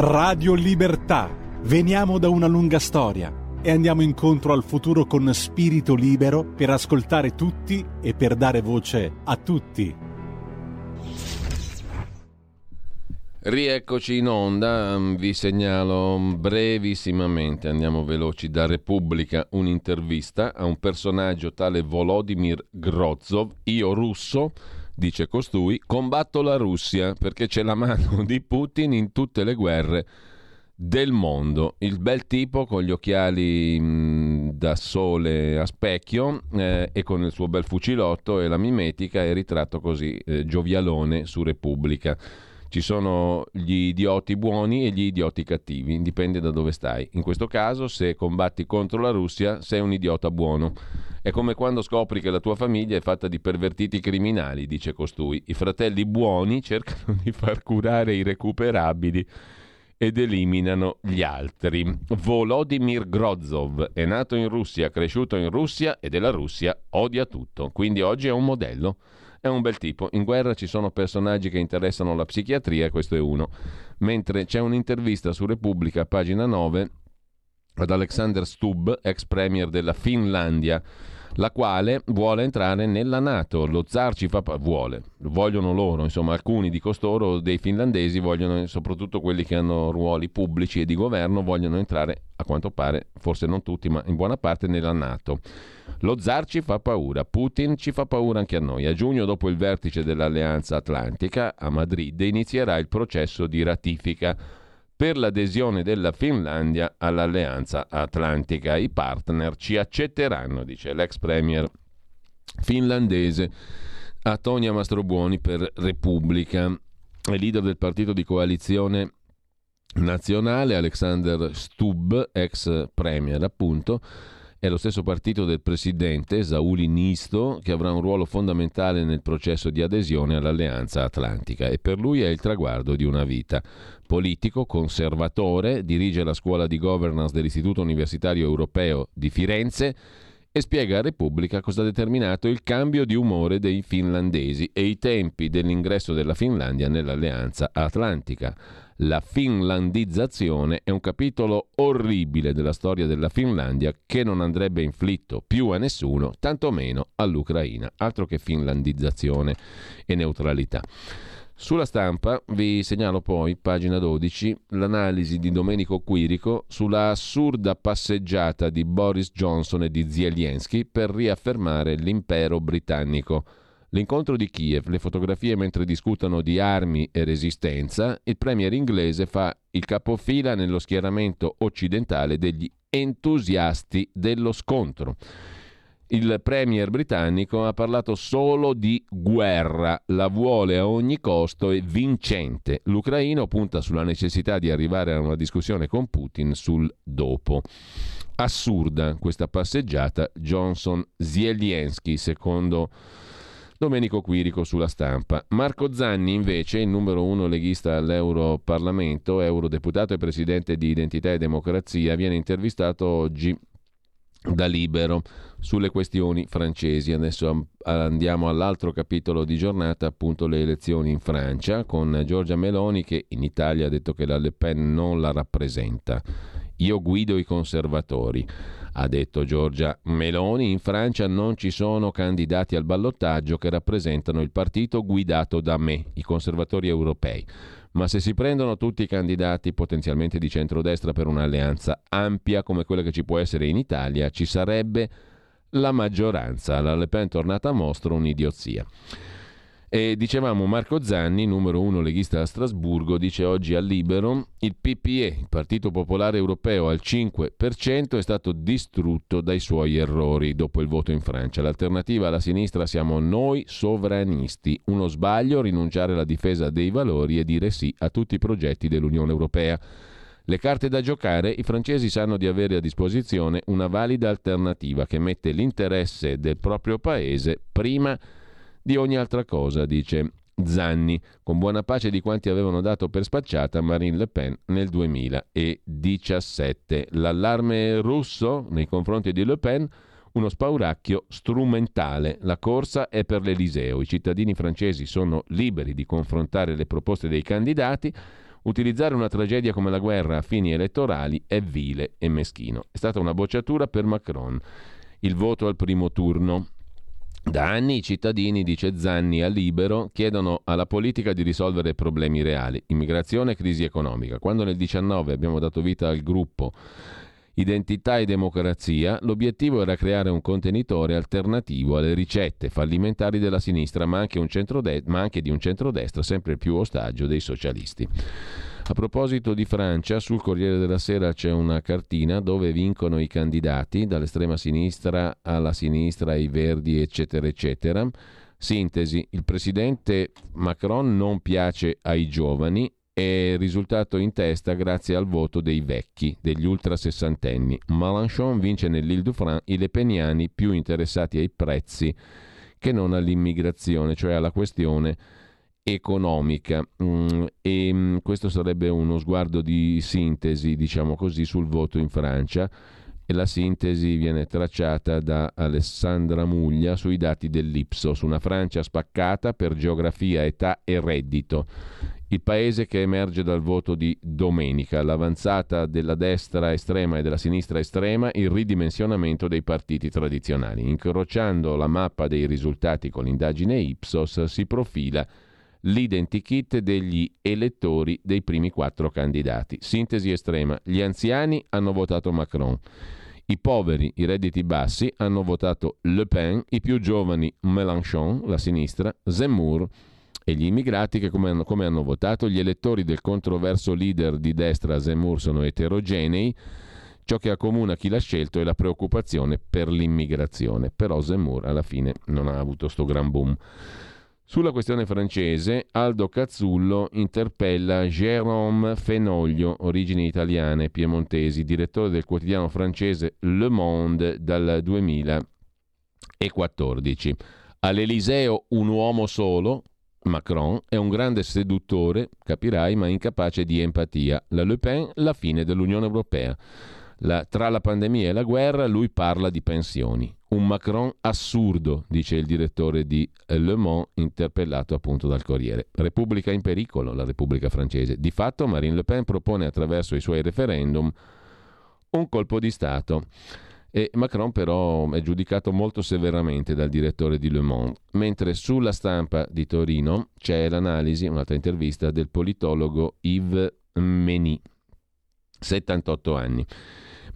Radio Libertà. Veniamo da una lunga storia e andiamo incontro al futuro con spirito libero per ascoltare tutti e per dare voce a tutti. Rieccoci in onda, vi segnalo brevissimamente, andiamo veloci, da Repubblica un'intervista a un personaggio tale Volodymyr Grozov, io russo, dice costui, combatto la Russia perché c'è la mano di Putin in tutte le guerre del mondo. Il bel tipo con gli occhiali mh, da sole a specchio eh, e con il suo bel fucilotto e la mimetica è ritratto così eh, giovialone su Repubblica. Ci sono gli idioti buoni e gli idioti cattivi, dipende da dove stai. In questo caso, se combatti contro la Russia, sei un idiota buono. È come quando scopri che la tua famiglia è fatta di pervertiti criminali, dice costui. I fratelli buoni cercano di far curare i recuperabili ed eliminano gli altri. Volodymyr Grozov è nato in Russia, cresciuto in Russia e della Russia odia tutto, quindi oggi è un modello. È un bel tipo. In guerra ci sono personaggi che interessano la psichiatria, questo è uno. Mentre c'è un'intervista su Repubblica, pagina 9, ad Alexander Stubb, ex premier della Finlandia, la quale vuole entrare nella Nato. Lo zar ci fa vuole, vogliono loro, insomma, alcuni di costoro dei finlandesi vogliono, soprattutto quelli che hanno ruoli pubblici e di governo, vogliono entrare, a quanto pare, forse non tutti, ma in buona parte nella Nato. Lo zar ci fa paura, Putin ci fa paura anche a noi. A giugno, dopo il vertice dell'Alleanza Atlantica a Madrid, inizierà il processo di ratifica per l'adesione della Finlandia all'Alleanza Atlantica. I partner ci accetteranno, dice l'ex premier finlandese Antonia Mastrobuoni per Repubblica. Il leader del partito di coalizione nazionale, Alexander Stubb, ex premier appunto, è lo stesso partito del presidente Sauli Nisto che avrà un ruolo fondamentale nel processo di adesione all'Alleanza Atlantica e per lui è il traguardo di una vita. Politico, conservatore, dirige la scuola di governance dell'Istituto Universitario Europeo di Firenze e spiega a Repubblica cosa ha determinato il cambio di umore dei finlandesi e i tempi dell'ingresso della Finlandia nell'Alleanza Atlantica. La finlandizzazione è un capitolo orribile della storia della Finlandia che non andrebbe inflitto più a nessuno, tantomeno all'Ucraina. Altro che finlandizzazione e neutralità. Sulla stampa vi segnalo poi, pagina 12, l'analisi di Domenico Quirico sulla assurda passeggiata di Boris Johnson e di Zelensky per riaffermare l'impero britannico. L'incontro di Kiev, le fotografie mentre discutono di armi e resistenza, il premier inglese fa il capofila nello schieramento occidentale degli entusiasti dello scontro. Il premier britannico ha parlato solo di guerra, la vuole a ogni costo e vincente. L'ucraino punta sulla necessità di arrivare a una discussione con Putin sul dopo. Assurda questa passeggiata Johnson-Zelensky, secondo Domenico Quirico sulla stampa. Marco Zanni, invece, il numero uno leghista all'Europarlamento, eurodeputato e presidente di Identità e Democrazia, viene intervistato oggi da Libero sulle questioni francesi. Adesso andiamo all'altro capitolo di giornata, appunto le elezioni in Francia, con Giorgia Meloni che in Italia ha detto che la Le Pen non la rappresenta. Io guido i conservatori ha detto Giorgia Meloni, in Francia non ci sono candidati al ballottaggio che rappresentano il partito guidato da me, i conservatori europei. Ma se si prendono tutti i candidati potenzialmente di centrodestra per un'alleanza ampia come quella che ci può essere in Italia, ci sarebbe la maggioranza. La Le Pen tornata a mostro un'idiozia. E dicevamo Marco Zanni, numero uno leghista a Strasburgo, dice oggi al Libero, il PPE, il Partito Popolare Europeo al 5%, è stato distrutto dai suoi errori dopo il voto in Francia. L'alternativa alla sinistra siamo noi sovranisti. Uno sbaglio rinunciare alla difesa dei valori e dire sì a tutti i progetti dell'Unione Europea. Le carte da giocare, i francesi sanno di avere a disposizione una valida alternativa che mette l'interesse del proprio paese prima di di ogni altra cosa, dice Zanni, con buona pace di quanti avevano dato per spacciata Marine Le Pen nel 2017. L'allarme russo nei confronti di Le Pen uno spauracchio strumentale. La corsa è per l'Eliseo. I cittadini francesi sono liberi di confrontare le proposte dei candidati. Utilizzare una tragedia come la guerra a fini elettorali è vile e meschino. È stata una bocciatura per Macron. Il voto al primo turno. Da anni i cittadini, dice Zanni a Libero, chiedono alla politica di risolvere problemi reali, immigrazione e crisi economica. Quando nel 19 abbiamo dato vita al gruppo Identità e democrazia, l'obiettivo era creare un contenitore alternativo alle ricette fallimentari della sinistra, ma anche, centrode- ma anche di un centrodestra sempre più ostaggio dei socialisti. A proposito di Francia, sul Corriere della Sera c'è una cartina dove vincono i candidati, dall'estrema sinistra alla sinistra, ai verdi, eccetera, eccetera. Sintesi, il presidente Macron non piace ai giovani è risultato in testa grazie al voto dei vecchi, degli ultra sessantenni. Mélenchon vince nell'Île-de-France i lepeniani più interessati ai prezzi che non all'immigrazione, cioè alla questione economica. Mm, e mm, questo sarebbe uno sguardo di sintesi, diciamo così, sul voto in Francia. E la sintesi viene tracciata da Alessandra Muglia sui dati dell'Ipsos, una Francia spaccata per geografia, età e reddito il paese che emerge dal voto di domenica, l'avanzata della destra estrema e della sinistra estrema, il ridimensionamento dei partiti tradizionali. Incrociando la mappa dei risultati con l'indagine Ipsos si profila l'identikit degli elettori dei primi quattro candidati. Sintesi estrema, gli anziani hanno votato Macron. I poveri, i redditi bassi, hanno votato Le Pen, i più giovani Mélenchon, la sinistra, Zemmour, e gli immigrati che come hanno, come hanno votato gli elettori del controverso leader di destra Zemmour sono eterogenei, ciò che accomuna chi l'ha scelto è la preoccupazione per l'immigrazione, però Zemmour alla fine non ha avuto sto gran boom. Sulla questione francese, Aldo Cazzullo interpella Jérôme Fenoglio, origini italiane piemontesi, direttore del quotidiano francese Le Monde dal 2014. All'Eliseo un uomo solo, Macron è un grande seduttore, capirai, ma incapace di empatia. La Le Pen, la fine dell'Unione Europea. La, tra la pandemia e la guerra lui parla di pensioni. Un Macron assurdo, dice il direttore di Le Monde, interpellato appunto dal Corriere. Repubblica in pericolo, la Repubblica francese. Di fatto Marine Le Pen propone attraverso i suoi referendum un colpo di Stato. E Macron però è giudicato molto severamente dal direttore di Le Monde, mentre sulla stampa di Torino c'è l'analisi, un'altra intervista del politologo Yves Meny, 78 anni.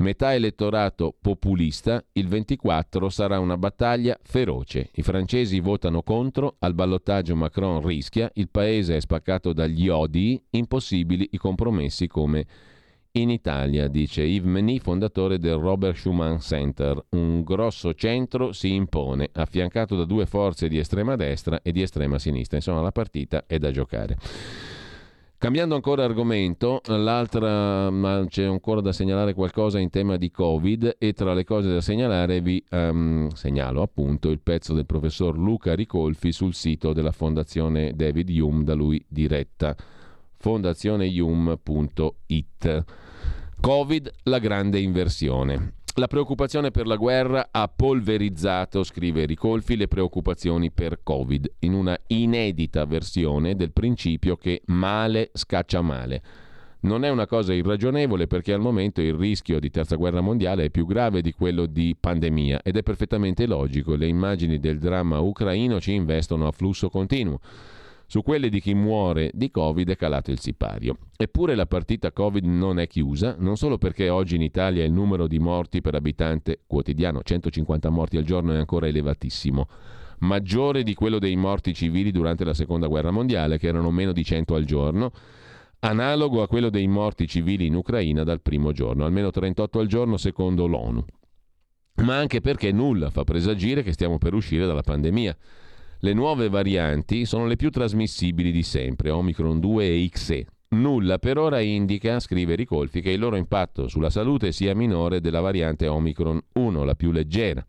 Metà elettorato populista, il 24 sarà una battaglia feroce. I francesi votano contro, al ballottaggio Macron rischia, il paese è spaccato dagli odi, impossibili i compromessi come in Italia, dice Yves Meny, fondatore del Robert Schumann Center. Un grosso centro si impone, affiancato da due forze di estrema destra e di estrema sinistra. Insomma, la partita è da giocare. Cambiando ancora argomento, l'altra, ma c'è ancora da segnalare qualcosa in tema di Covid e tra le cose da segnalare vi um, segnalo appunto il pezzo del professor Luca Ricolfi sul sito della Fondazione David Hume da lui diretta fondazioneium.it. Covid, la grande inversione. La preoccupazione per la guerra ha polverizzato, scrive Ricolfi, le preoccupazioni per Covid, in una inedita versione del principio che male scaccia male. Non è una cosa irragionevole perché al momento il rischio di terza guerra mondiale è più grave di quello di pandemia ed è perfettamente logico. Le immagini del dramma ucraino ci investono a flusso continuo. Su quelle di chi muore di Covid è calato il sipario. Eppure la partita Covid non è chiusa, non solo perché oggi in Italia il numero di morti per abitante quotidiano, 150 morti al giorno, è ancora elevatissimo, maggiore di quello dei morti civili durante la Seconda Guerra Mondiale, che erano meno di 100 al giorno, analogo a quello dei morti civili in Ucraina dal primo giorno, almeno 38 al giorno secondo l'ONU. Ma anche perché nulla fa presagire che stiamo per uscire dalla pandemia. Le nuove varianti sono le più trasmissibili di sempre, Omicron 2 e XE. Nulla per ora indica, scrive Ricolfi, che il loro impatto sulla salute sia minore della variante Omicron 1, la più leggera.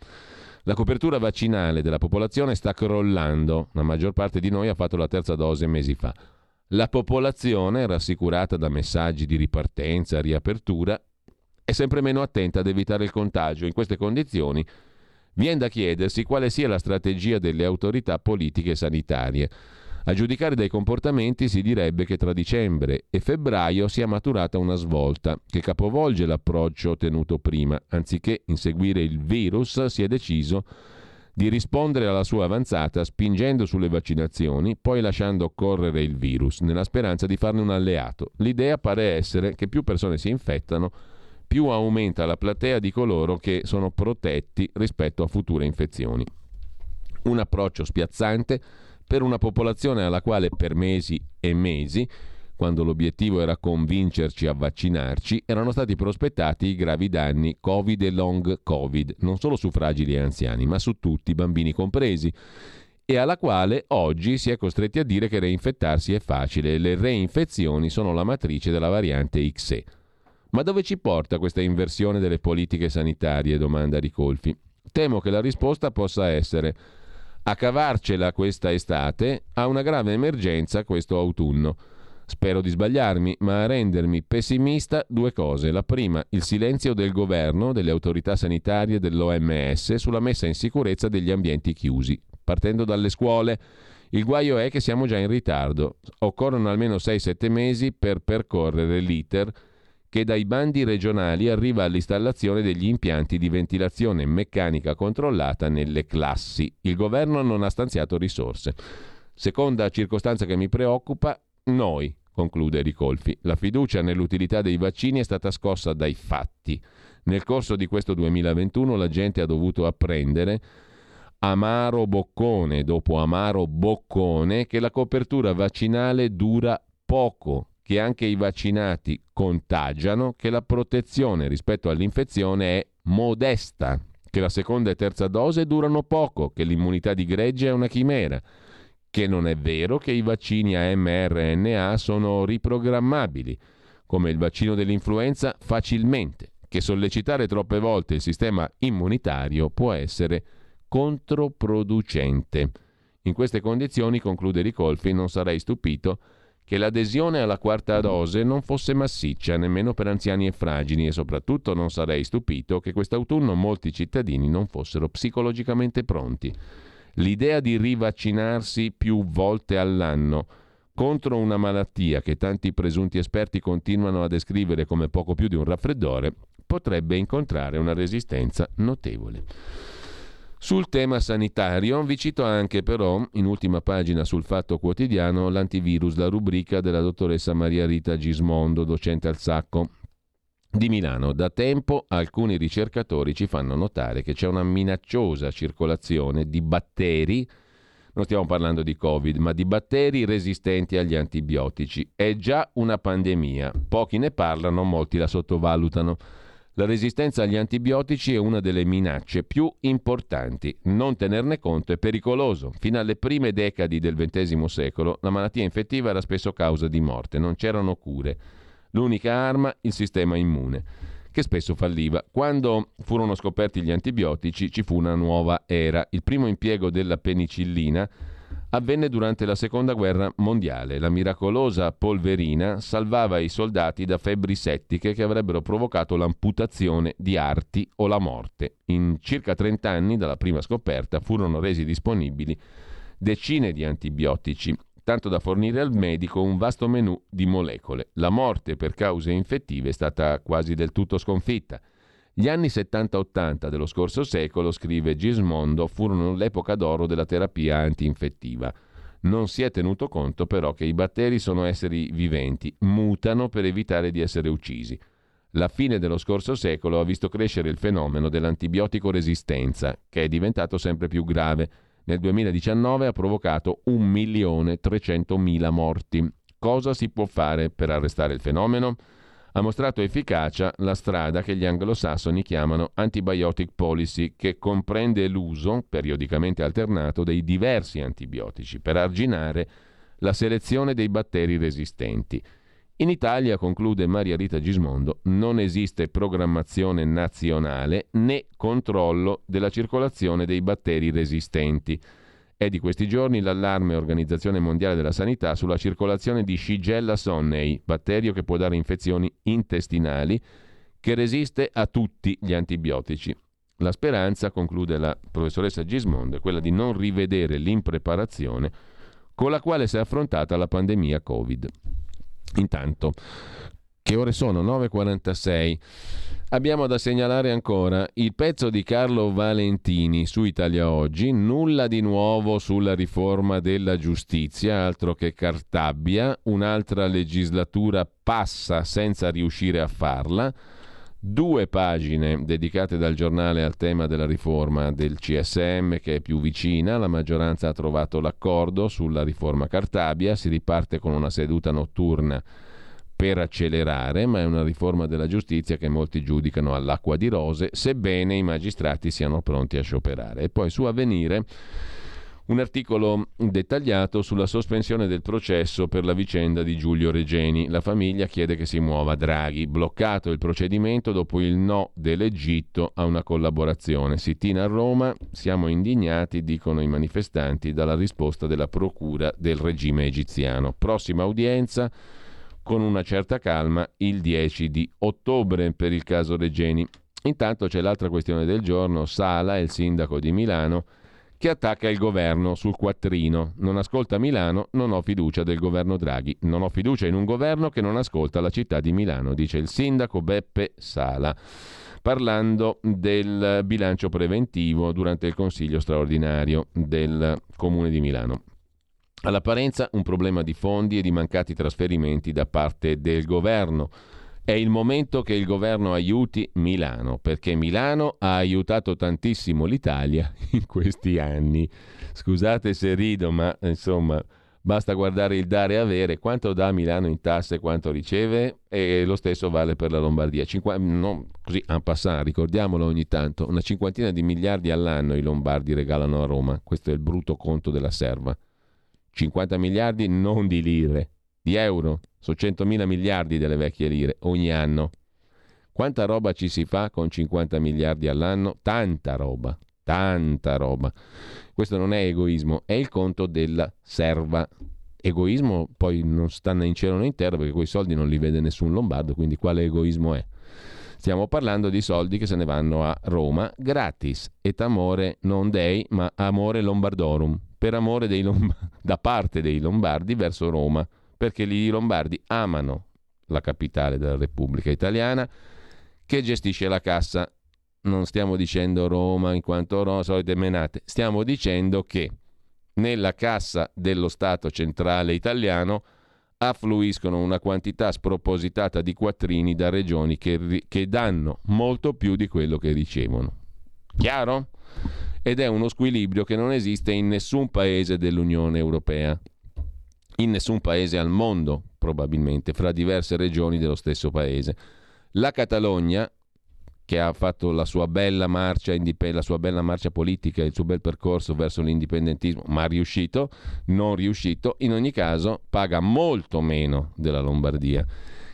La copertura vaccinale della popolazione sta crollando, la maggior parte di noi ha fatto la terza dose mesi fa. La popolazione, rassicurata da messaggi di ripartenza, riapertura, è sempre meno attenta ad evitare il contagio. In queste condizioni Viene da chiedersi quale sia la strategia delle autorità politiche sanitarie. A giudicare dai comportamenti si direbbe che tra dicembre e febbraio sia maturata una svolta che capovolge l'approccio tenuto prima. Anziché inseguire il virus si è deciso di rispondere alla sua avanzata spingendo sulle vaccinazioni, poi lasciando correre il virus, nella speranza di farne un alleato. L'idea pare essere che più persone si infettano, più aumenta la platea di coloro che sono protetti rispetto a future infezioni. Un approccio spiazzante per una popolazione alla quale per mesi e mesi quando l'obiettivo era convincerci a vaccinarci, erano stati prospettati i gravi danni Covid e long Covid, non solo su fragili e anziani, ma su tutti, bambini compresi, e alla quale oggi si è costretti a dire che reinfettarsi è facile e le reinfezioni sono la matrice della variante XE. Ma dove ci porta questa inversione delle politiche sanitarie? domanda Ricolfi. Temo che la risposta possa essere a cavarcela questa estate a una grave emergenza questo autunno. Spero di sbagliarmi, ma a rendermi pessimista due cose. La prima, il silenzio del governo, delle autorità sanitarie, dell'OMS sulla messa in sicurezza degli ambienti chiusi. Partendo dalle scuole, il guaio è che siamo già in ritardo. Occorrono almeno 6-7 mesi per percorrere l'iter che dai bandi regionali arriva all'installazione degli impianti di ventilazione meccanica controllata nelle classi. Il governo non ha stanziato risorse. Seconda circostanza che mi preoccupa, noi, conclude Ricolfi. La fiducia nell'utilità dei vaccini è stata scossa dai fatti. Nel corso di questo 2021 la gente ha dovuto apprendere amaro boccone dopo amaro boccone che la copertura vaccinale dura poco, che anche i vaccinati contagiano, che la protezione rispetto all'infezione è modesta, che la seconda e terza dose durano poco, che l'immunità di gregge è una chimera che non è vero che i vaccini a mRNA sono riprogrammabili, come il vaccino dell'influenza facilmente, che sollecitare troppe volte il sistema immunitario può essere controproducente. In queste condizioni, conclude Ricolfi, non sarei stupito che l'adesione alla quarta dose non fosse massiccia nemmeno per anziani e fragili e soprattutto non sarei stupito che quest'autunno molti cittadini non fossero psicologicamente pronti. L'idea di rivaccinarsi più volte all'anno contro una malattia che tanti presunti esperti continuano a descrivere come poco più di un raffreddore potrebbe incontrare una resistenza notevole. Sul tema sanitario vi cito anche però, in ultima pagina sul Fatto Quotidiano, l'antivirus, la rubrica della dottoressa Maria Rita Gismondo, docente al Sacco, di Milano. Da tempo alcuni ricercatori ci fanno notare che c'è una minacciosa circolazione di batteri, non stiamo parlando di Covid, ma di batteri resistenti agli antibiotici. È già una pandemia, pochi ne parlano, molti la sottovalutano. La resistenza agli antibiotici è una delle minacce più importanti. Non tenerne conto è pericoloso. Fino alle prime decadi del XX secolo la malattia infettiva era spesso causa di morte, non c'erano cure. L'unica arma, il sistema immune, che spesso falliva. Quando furono scoperti gli antibiotici ci fu una nuova era. Il primo impiego della penicillina avvenne durante la seconda guerra mondiale. La miracolosa polverina salvava i soldati da febbri settiche che avrebbero provocato l'amputazione di arti o la morte. In circa 30 anni dalla prima scoperta furono resi disponibili decine di antibiotici tanto da fornire al medico un vasto menù di molecole. La morte per cause infettive è stata quasi del tutto sconfitta. Gli anni 70-80 dello scorso secolo, scrive Gismondo, furono l'epoca d'oro della terapia antinfettiva. Non si è tenuto conto però che i batteri sono esseri viventi, mutano per evitare di essere uccisi. La fine dello scorso secolo ha visto crescere il fenomeno dell'antibiotico resistenza, che è diventato sempre più grave nel 2019 ha provocato 1.300.000 morti. Cosa si può fare per arrestare il fenomeno? Ha mostrato efficacia la strada che gli anglosassoni chiamano antibiotic policy, che comprende l'uso, periodicamente alternato, dei diversi antibiotici per arginare la selezione dei batteri resistenti. In Italia, conclude Maria Rita Gismondo, non esiste programmazione nazionale né controllo della circolazione dei batteri resistenti. È di questi giorni l'allarme Organizzazione Mondiale della Sanità sulla circolazione di Shigella sonnei, batterio che può dare infezioni intestinali, che resiste a tutti gli antibiotici. La speranza, conclude la professoressa Gismondo, è quella di non rivedere l'impreparazione con la quale si è affrontata la pandemia Covid. Intanto, che ore sono? 9.46. Abbiamo da segnalare ancora il pezzo di Carlo Valentini su Italia Oggi, nulla di nuovo sulla riforma della giustizia, altro che Cartabbia, un'altra legislatura passa senza riuscire a farla. Due pagine dedicate dal giornale al tema della riforma del CSM che è più vicina, la maggioranza ha trovato l'accordo sulla riforma Cartabia, si riparte con una seduta notturna per accelerare, ma è una riforma della giustizia che molti giudicano all'acqua di rose, sebbene i magistrati siano pronti a scioperare. E poi su avvenire un articolo dettagliato sulla sospensione del processo per la vicenda di Giulio Regeni. La famiglia chiede che si muova Draghi, bloccato il procedimento dopo il no dell'Egitto a una collaborazione. Sittina a Roma, siamo indignati, dicono i manifestanti, dalla risposta della procura del regime egiziano. Prossima udienza con una certa calma il 10 di ottobre per il caso Regeni. Intanto c'è l'altra questione del giorno, Sala, il sindaco di Milano, che attacca il governo sul quattrino. Non ascolta Milano, non ho fiducia del governo Draghi. Non ho fiducia in un governo che non ascolta la città di Milano, dice il sindaco Beppe Sala, parlando del bilancio preventivo durante il consiglio straordinario del comune di Milano. All'apparenza un problema di fondi e di mancati trasferimenti da parte del governo. È il momento che il governo aiuti Milano, perché Milano ha aiutato tantissimo l'Italia in questi anni. Scusate se rido, ma insomma, basta guardare il dare e avere, quanto dà Milano in tasse, quanto riceve e lo stesso vale per la Lombardia. Cinqu- no, così en passant, ricordiamolo ogni tanto, una cinquantina di miliardi all'anno i lombardi regalano a Roma, questo è il brutto conto della serva. 50 miliardi non di lire, di euro, sono 100 mila miliardi delle vecchie lire ogni anno. Quanta roba ci si fa con 50 miliardi all'anno? Tanta roba, tanta roba. Questo non è egoismo, è il conto della serva. Egoismo poi non sta né in cielo né in terra perché quei soldi non li vede nessun lombardo, quindi quale egoismo è? Stiamo parlando di soldi che se ne vanno a Roma gratis, et amore non dei, ma amore lombardorum, per amore Lomb- da parte dei Lombardi verso Roma, perché i Lombardi amano la capitale della Repubblica Italiana che gestisce la cassa. Non stiamo dicendo Roma in quanto Roma, solite menate, stiamo dicendo che nella cassa dello Stato centrale italiano affluiscono una quantità spropositata di quattrini da regioni che, che danno molto più di quello che ricevono. Chiaro? Ed è uno squilibrio che non esiste in nessun paese dell'Unione Europea, in nessun paese al mondo probabilmente, fra diverse regioni dello stesso paese. La Catalogna, che ha fatto la sua bella marcia, la sua bella marcia politica, il suo bel percorso verso l'indipendentismo, ma riuscito, non riuscito, in ogni caso paga molto meno della Lombardia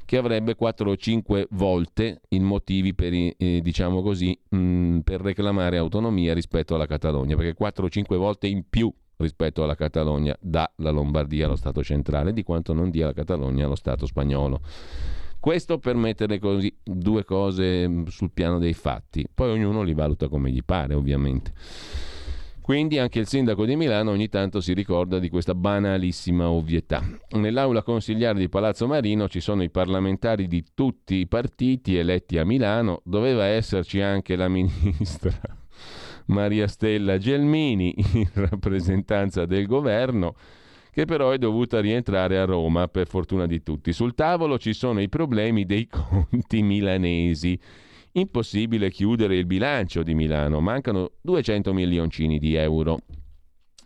che avrebbe 4 o 5 volte i motivi per, eh, diciamo così, mh, mm, per reclamare autonomia rispetto alla Catalogna, perché 4 o 5 volte in più rispetto alla Catalogna dà la Lombardia allo Stato centrale di quanto non dia la Catalogna allo Stato spagnolo. Questo per mettere così due cose mm, sul piano dei fatti, poi ognuno li valuta come gli pare ovviamente. Quindi anche il sindaco di Milano ogni tanto si ricorda di questa banalissima ovvietà. Nell'aula consigliare di Palazzo Marino ci sono i parlamentari di tutti i partiti eletti a Milano, doveva esserci anche la ministra Maria Stella Gelmini in rappresentanza del governo che però è dovuta rientrare a Roma per fortuna di tutti. Sul tavolo ci sono i problemi dei conti milanesi Impossibile chiudere il bilancio di Milano, mancano 200 milioncini di euro.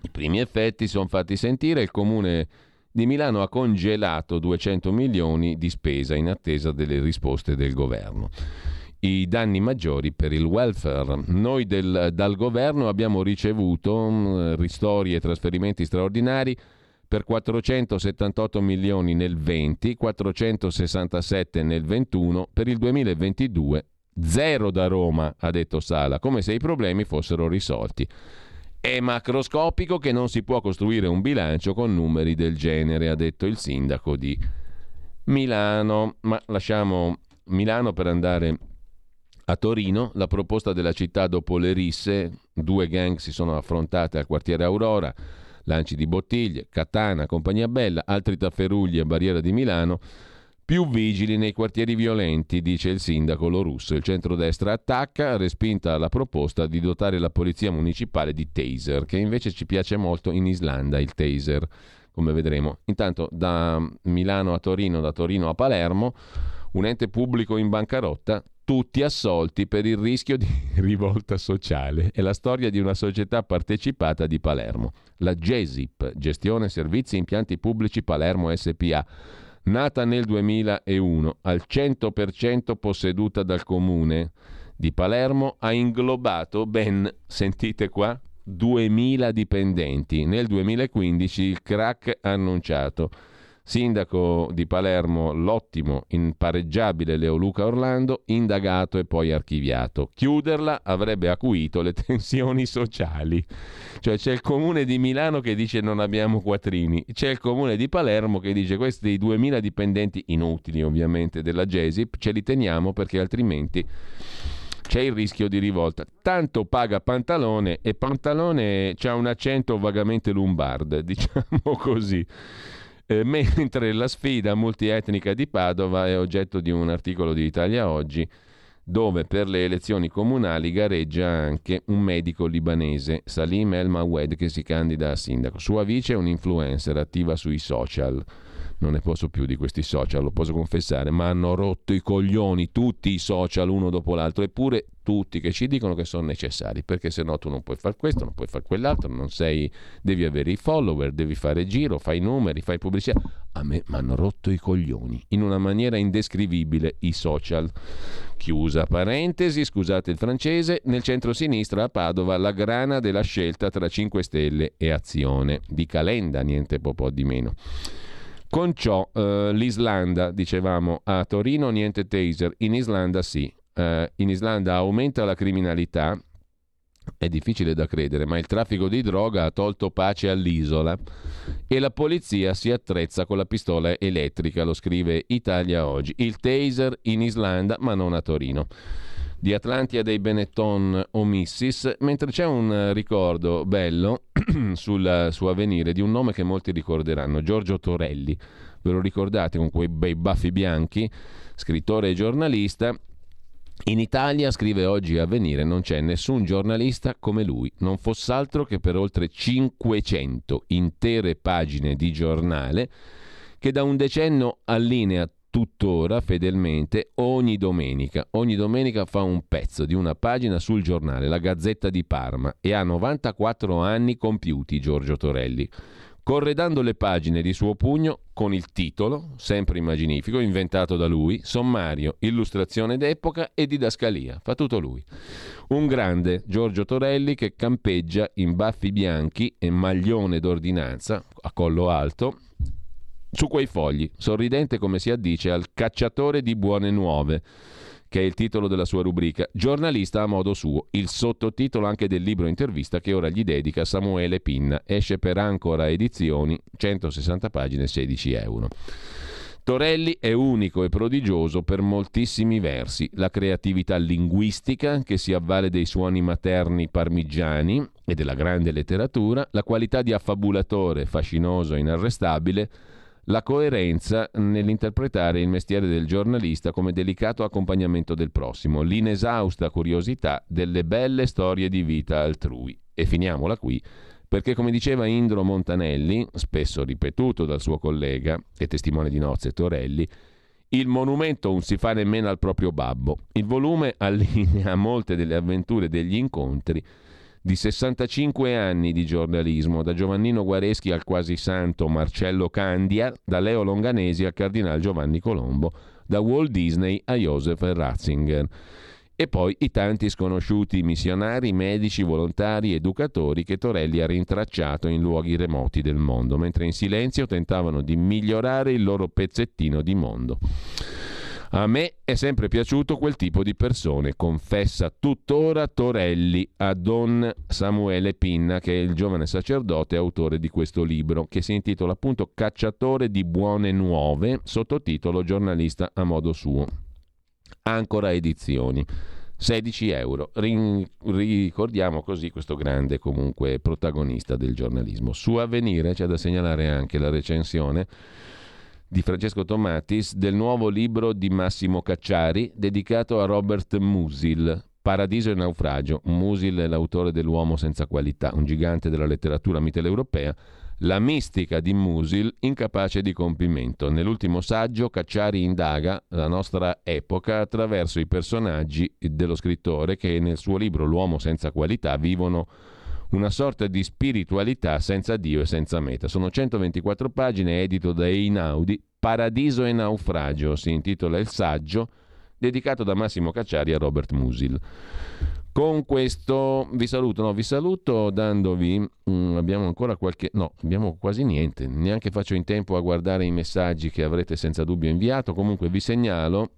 I primi effetti sono fatti sentire, il comune di Milano ha congelato 200 milioni di spesa in attesa delle risposte del governo. I danni maggiori per il welfare. Noi del, dal governo abbiamo ricevuto um, ristori e trasferimenti straordinari per 478 milioni nel 20, 467 nel 21, per il 2022 Zero da Roma, ha detto Sala, come se i problemi fossero risolti. È macroscopico che non si può costruire un bilancio con numeri del genere, ha detto il sindaco di Milano. Ma lasciamo Milano per andare a Torino. La proposta della città dopo le risse, due gang si sono affrontate al quartiere Aurora. lanci di bottiglie, katana, compagnia bella, altri tafferugli a barriera di Milano, più vigili nei quartieri violenti, dice il sindaco Lorusso. Il centrodestra attacca, respinta la proposta di dotare la polizia municipale di taser, che invece ci piace molto in Islanda, il taser, come vedremo. Intanto da Milano a Torino, da Torino a Palermo, un ente pubblico in bancarotta, tutti assolti per il rischio di rivolta sociale. È la storia di una società partecipata di Palermo, la GESIP, Gestione Servizi Impianti Pubblici Palermo SPA nata nel 2001, al 100% posseduta dal comune di Palermo, ha inglobato ben, sentite qua, 2.000 dipendenti. Nel 2015 il crack annunciato Sindaco di Palermo, l'ottimo, impareggiabile Leoluca Orlando, indagato e poi archiviato. Chiuderla avrebbe acuito le tensioni sociali. Cioè c'è il comune di Milano che dice non abbiamo quattrini, c'è il comune di Palermo che dice questi 2000 dipendenti inutili ovviamente della GESIP ce li teniamo perché altrimenti c'è il rischio di rivolta. Tanto paga Pantalone e Pantalone ha un accento vagamente lombard, diciamo così. Eh, mentre la sfida multietnica di Padova è oggetto di un articolo di Italia Oggi dove per le elezioni comunali gareggia anche un medico libanese, Salim El Mawed, che si candida a sindaco. Sua vice è un influencer attiva sui social non ne posso più di questi social, lo posso confessare, ma hanno rotto i coglioni tutti i social uno dopo l'altro, eppure tutti che ci dicono che sono necessari, perché se no tu non puoi fare questo, non puoi fare quell'altro, non sei, devi avere i follower, devi fare giro, fai numeri, fai pubblicità. A me mi hanno rotto i coglioni, in una maniera indescrivibile, i social. Chiusa parentesi, scusate il francese, nel centro-sinistra a Padova la grana della scelta tra 5 Stelle e Azione, di Calenda, niente po' di meno. Con ciò eh, l'Islanda, dicevamo, a Torino niente taser, in Islanda sì. Eh, in Islanda aumenta la criminalità, è difficile da credere, ma il traffico di droga ha tolto pace all'isola e la polizia si attrezza con la pistola elettrica, lo scrive Italia oggi. Il taser in Islanda, ma non a Torino di Atlantia dei Benetton Omissis, mentre c'è un ricordo bello sul suo avvenire di un nome che molti ricorderanno, Giorgio Torelli. Ve lo ricordate con quei bei baffi bianchi, scrittore e giornalista? In Italia, scrive oggi Avvenire, non c'è nessun giornalista come lui, non fosse altro che per oltre 500 intere pagine di giornale che da un decennio allinea tuttora fedelmente ogni domenica. Ogni domenica fa un pezzo di una pagina sul giornale, la Gazzetta di Parma, e ha 94 anni compiuti Giorgio Torelli. Corredando le pagine di suo pugno con il titolo, sempre immaginifico, inventato da lui, sommario, illustrazione d'epoca e didascalia. Fa tutto lui. Un grande Giorgio Torelli che campeggia in baffi bianchi e maglione d'ordinanza a collo alto su quei fogli, sorridente come si addice al cacciatore di buone nuove, che è il titolo della sua rubrica, giornalista a modo suo, il sottotitolo anche del libro intervista che ora gli dedica Samuele Pinna, esce per Ancora Edizioni, 160 pagine, 16 euro. Torelli è unico e prodigioso per moltissimi versi, la creatività linguistica che si avvale dei suoni materni parmigiani e della grande letteratura, la qualità di affabulatore fascinoso e inarrestabile, la coerenza nell'interpretare il mestiere del giornalista come delicato accompagnamento del prossimo, l'inesausta curiosità delle belle storie di vita altrui. E finiamola qui, perché come diceva Indro Montanelli, spesso ripetuto dal suo collega e testimone di nozze Torelli, il monumento non si fa nemmeno al proprio babbo. Il volume allinea molte delle avventure degli incontri di 65 anni di giornalismo, da Giovannino Guareschi al quasi santo Marcello Candia, da Leo Longanesi al cardinal Giovanni Colombo, da Walt Disney a Joseph Ratzinger. E poi i tanti sconosciuti missionari, medici, volontari, educatori che Torelli ha rintracciato in luoghi remoti del mondo, mentre in silenzio tentavano di migliorare il loro pezzettino di mondo. A me è sempre piaciuto quel tipo di persone, confessa tuttora Torelli a Don Samuele Pinna, che è il giovane sacerdote autore di questo libro, che si intitola appunto Cacciatore di buone nuove, sottotitolo Giornalista a modo suo. Ancora edizioni. 16 euro. ricordiamo così questo grande comunque protagonista del giornalismo. Su Avvenire c'è da segnalare anche la recensione di Francesco Tomatis del nuovo libro di Massimo Cacciari dedicato a Robert Musil, Paradiso e naufragio. Musil è l'autore dell'Uomo senza qualità, un gigante della letteratura mitteleuropea la mistica di Musil incapace di compimento. Nell'ultimo saggio Cacciari indaga la nostra epoca attraverso i personaggi dello scrittore che nel suo libro L'uomo senza qualità vivono una sorta di spiritualità senza Dio e senza meta. Sono 124 pagine, edito da Einaudi, Paradiso e naufragio si intitola il saggio dedicato da Massimo Cacciari a Robert Musil. Con questo vi saluto, no, vi saluto dandovi, mm, abbiamo ancora qualche, no, abbiamo quasi niente, neanche faccio in tempo a guardare i messaggi che avrete senza dubbio inviato, comunque vi segnalo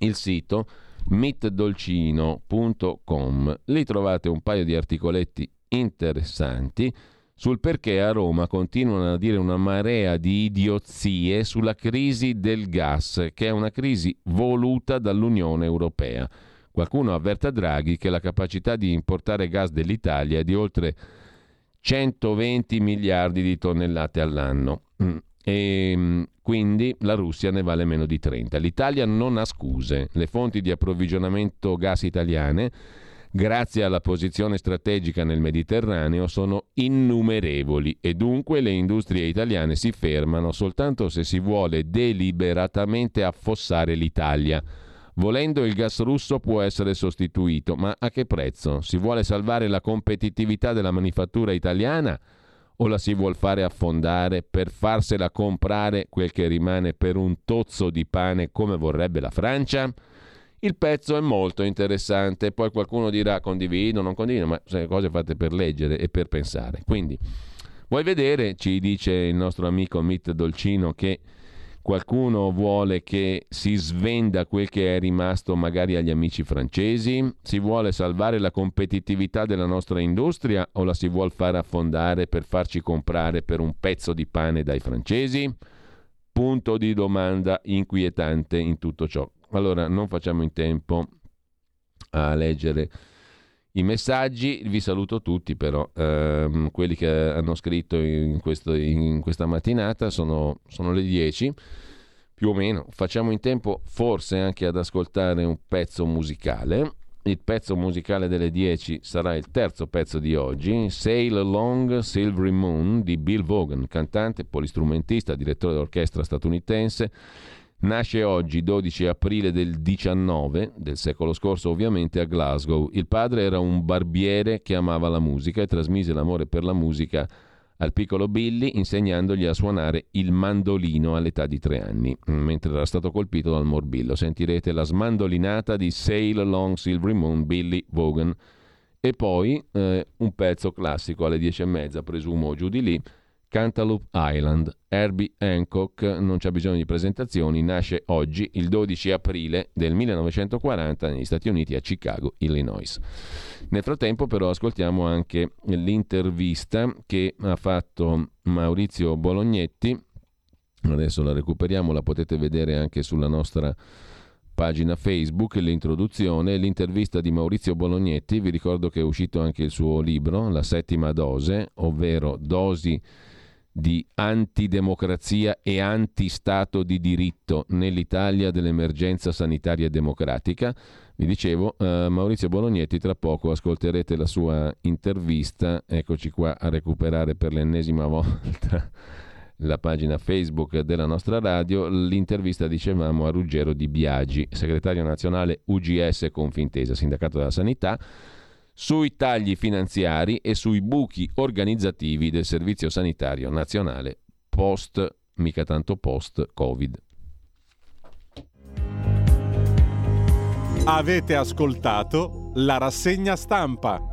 il sito mitdolcino.com, lì trovate un paio di articoletti interessanti sul perché a Roma continuano a dire una marea di idiozie sulla crisi del gas, che è una crisi voluta dall'Unione Europea. Qualcuno avverta Draghi che la capacità di importare gas dell'Italia è di oltre 120 miliardi di tonnellate all'anno mm. e mm, quindi la Russia ne vale meno di 30. L'Italia non ha scuse. Le fonti di approvvigionamento gas italiane, grazie alla posizione strategica nel Mediterraneo, sono innumerevoli e dunque le industrie italiane si fermano soltanto se si vuole deliberatamente affossare l'Italia Volendo il gas russo può essere sostituito, ma a che prezzo? Si vuole salvare la competitività della manifattura italiana o la si vuol fare affondare per farsela comprare quel che rimane per un tozzo di pane come vorrebbe la Francia? Il pezzo è molto interessante, poi qualcuno dirà condivido, non condivido, ma sono cose fatte per leggere e per pensare. Quindi, vuoi vedere, ci dice il nostro amico Mitt Dolcino, che Qualcuno vuole che si svenda quel che è rimasto magari agli amici francesi? Si vuole salvare la competitività della nostra industria o la si vuole fare affondare per farci comprare per un pezzo di pane dai francesi? Punto di domanda inquietante in tutto ciò. Allora, non facciamo in tempo a leggere i messaggi, vi saluto tutti però, ehm, quelli che hanno scritto in, questo, in questa mattinata sono, sono, le 10 più o meno, facciamo in tempo forse anche ad ascoltare un pezzo musicale. Il pezzo musicale delle 10 sarà il terzo pezzo di oggi, Sail Along Silvery Moon di Bill Vaughan, cantante, polistrumentista, direttore d'orchestra statunitense Nasce oggi, 12 aprile del 19 del secolo scorso, ovviamente a Glasgow. Il padre era un barbiere che amava la musica e trasmise l'amore per la musica al piccolo Billy insegnandogli a suonare il mandolino all'età di tre anni, mentre era stato colpito dal morbillo. Sentirete la smandolinata di Sail Along Silvery Moon, Billy Vaughan. E poi eh, un pezzo classico alle dieci e mezza, presumo giù di lì, Cantaloupe Island. Herbie Hancock, non c'è bisogno di presentazioni, nasce oggi, il 12 aprile del 1940 negli Stati Uniti a Chicago, Illinois. Nel frattempo però ascoltiamo anche l'intervista che ha fatto Maurizio Bolognetti, adesso la recuperiamo, la potete vedere anche sulla nostra pagina Facebook, l'introduzione, l'intervista di Maurizio Bolognetti, vi ricordo che è uscito anche il suo libro, La settima dose, ovvero dosi di antidemocrazia e antistato di diritto nell'Italia dell'emergenza sanitaria democratica. Vi dicevo, eh, Maurizio Bolognetti, tra poco ascolterete la sua intervista, eccoci qua a recuperare per l'ennesima volta la pagina Facebook della nostra radio, l'intervista dicevamo a Ruggero Di Biagi, segretario nazionale UGS Confintesa, Sindacato della Sanità sui tagli finanziari e sui buchi organizzativi del Servizio Sanitario Nazionale post, mica tanto post, Covid. Avete ascoltato la rassegna stampa.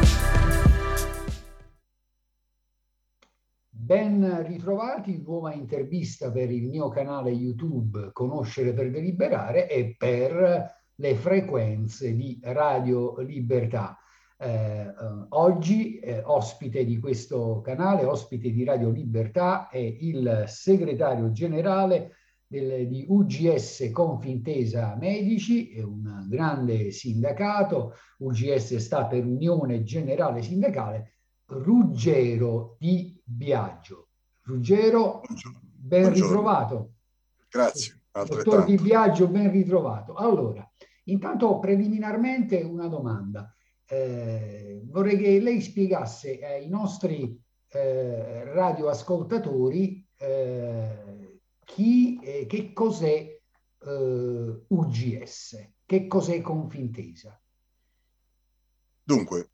Ben ritrovati, nuova intervista per il mio canale YouTube Conoscere per Deliberare e per le frequenze di Radio Libertà. Eh, eh, oggi eh, ospite di questo canale, ospite di Radio Libertà, è il segretario generale del, di UGS Confintesa Medici, è un grande sindacato, UGS sta per Unione Generale Sindacale, Ruggero di Biagio. Ruggero, ben Buongiorno. ritrovato. Grazie. Dottor Di Biagio, ben ritrovato. Allora, intanto preliminarmente una domanda. Eh, vorrei che lei spiegasse ai nostri eh, radioascoltatori eh, chi, eh, che cos'è eh, UGS, che cos'è Confintesa. Dunque,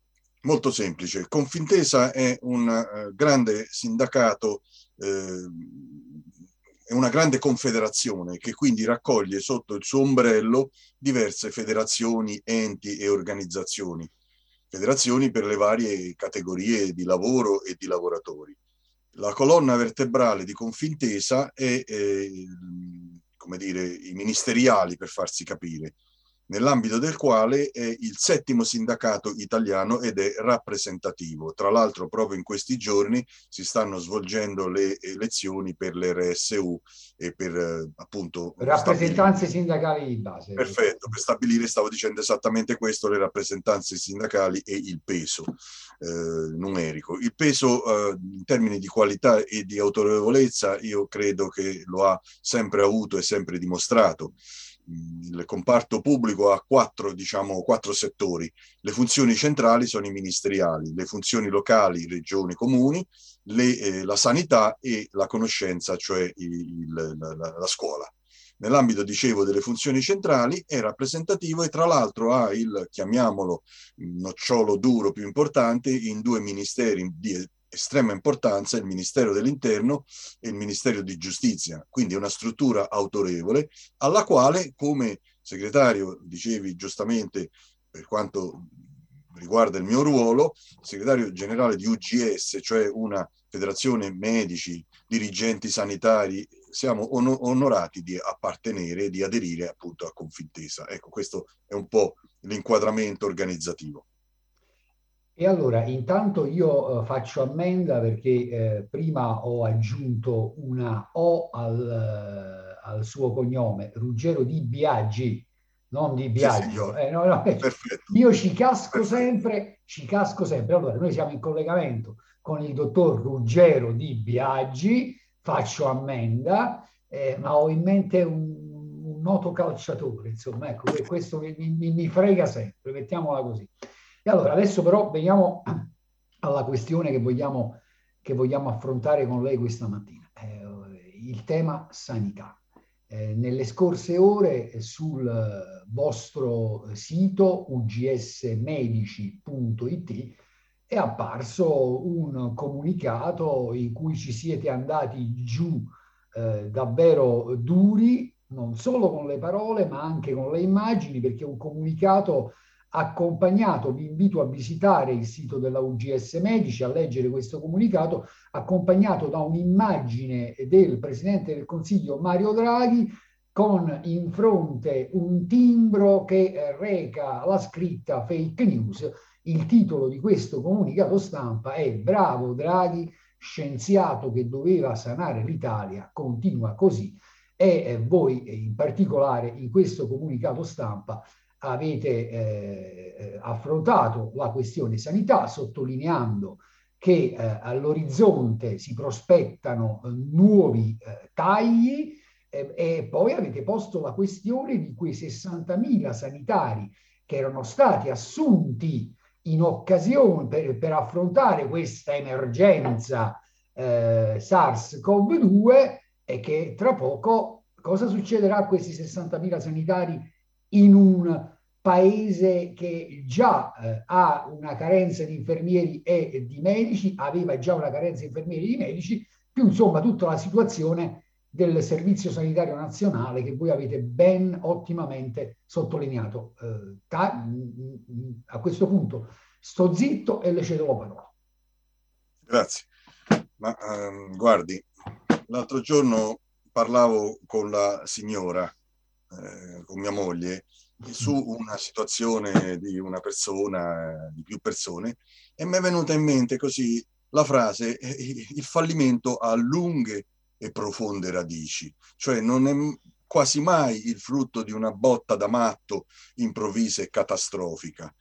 Molto semplice. Confintesa è un uh, grande sindacato, eh, è una grande confederazione che quindi raccoglie sotto il suo ombrello diverse federazioni, enti e organizzazioni. Federazioni per le varie categorie di lavoro e di lavoratori. La colonna vertebrale di Confintesa è, eh, come dire, i ministeriali per farsi capire nell'ambito del quale è il settimo sindacato italiano ed è rappresentativo. Tra l'altro proprio in questi giorni si stanno svolgendo le elezioni per le RSU e per eh, appunto... Rappresentanze stabilire... sindacali di base. Perfetto, per stabilire, stavo dicendo esattamente questo, le rappresentanze sindacali e il peso eh, numerico. Il peso eh, in termini di qualità e di autorevolezza io credo che lo ha sempre avuto e sempre dimostrato il comparto pubblico ha quattro, diciamo, quattro settori. Le funzioni centrali sono i ministeriali, le funzioni locali, regioni, comuni, le, eh, la sanità e la conoscenza, cioè il, la, la, scuola. Nell'ambito, dicevo, delle funzioni centrali è rappresentativo e tra l'altro ha il, chiamiamolo, nocciolo duro più importante in due ministeri di estrema importanza il Ministero dell'Interno e il Ministero di Giustizia, quindi una struttura autorevole alla quale come segretario, dicevi giustamente per quanto riguarda il mio ruolo, segretario generale di UGS, cioè una federazione medici, dirigenti sanitari, siamo on- onorati di appartenere e di aderire appunto a Confintesa. Ecco, questo è un po' l'inquadramento organizzativo. E allora, intanto io eh, faccio ammenda perché eh, prima ho aggiunto una O al, eh, al, suo cognome, Ruggero di Biagi, non di Biagio. Sì, eh, no, no, io ci casco sempre, ci casco sempre. Allora, noi siamo in collegamento con il dottor Ruggero di Biagi, faccio ammenda, eh, ma ho in mente un, un, noto calciatore, insomma, ecco, questo mi, mi, mi frega sempre, mettiamola così. E allora adesso però veniamo alla questione che vogliamo, che vogliamo affrontare con lei questa mattina, eh, il tema sanità. Eh, nelle scorse ore sul vostro sito ugsmedici.it è apparso un comunicato in cui ci siete andati giù eh, davvero duri, non solo con le parole ma anche con le immagini, perché un comunicato accompagnato, vi invito a visitare il sito della UGS Medici, a leggere questo comunicato, accompagnato da un'immagine del Presidente del Consiglio Mario Draghi con in fronte un timbro che reca la scritta fake news. Il titolo di questo comunicato stampa è Bravo Draghi, scienziato che doveva sanare l'Italia, continua così. E voi in particolare in questo comunicato stampa avete eh, eh, affrontato la questione sanità sottolineando che eh, all'orizzonte si prospettano eh, nuovi eh, tagli eh, e poi avete posto la questione di quei 60.000 sanitari che erano stati assunti in occasione per, per affrontare questa emergenza eh, SARS-CoV-2 e che tra poco cosa succederà a questi 60.000 sanitari in un paese che già eh, ha una carenza di infermieri e di medici, aveva già una carenza di infermieri e di medici, più insomma tutta la situazione del Servizio Sanitario Nazionale che voi avete ben ottimamente sottolineato. Eh, ta- a questo punto sto zitto e le cedo la parola. Grazie. Ma um, guardi, l'altro giorno parlavo con la signora, eh, con mia moglie, su una situazione di una persona, di più persone, e mi è venuta in mente così la frase, eh, il fallimento ha lunghe e profonde radici, cioè non è quasi mai il frutto di una botta da matto improvvisa e catastrofica,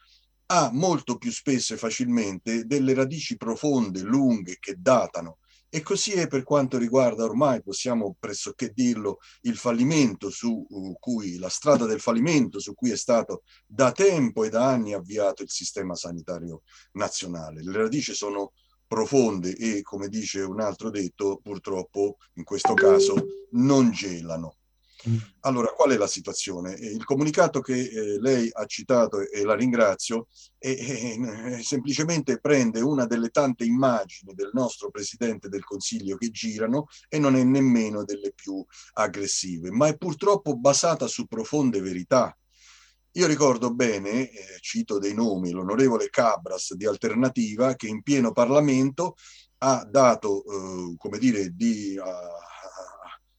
ha molto più spesso e facilmente delle radici profonde, lunghe, che datano e così è per quanto riguarda ormai, possiamo pressoché dirlo, il fallimento su uh, cui, la strada del fallimento su cui è stato da tempo e da anni avviato il sistema sanitario nazionale. Le radici sono profonde e, come dice un altro detto, purtroppo in questo caso non gelano. Allora, qual è la situazione? Il comunicato che eh, lei ha citato e la ringrazio è, è, è, semplicemente prende una delle tante immagini del nostro Presidente del Consiglio che girano e non è nemmeno delle più aggressive, ma è purtroppo basata su profonde verità. Io ricordo bene, eh, cito dei nomi, l'onorevole Cabras di Alternativa che in pieno Parlamento ha dato, eh, come dire, di... Uh,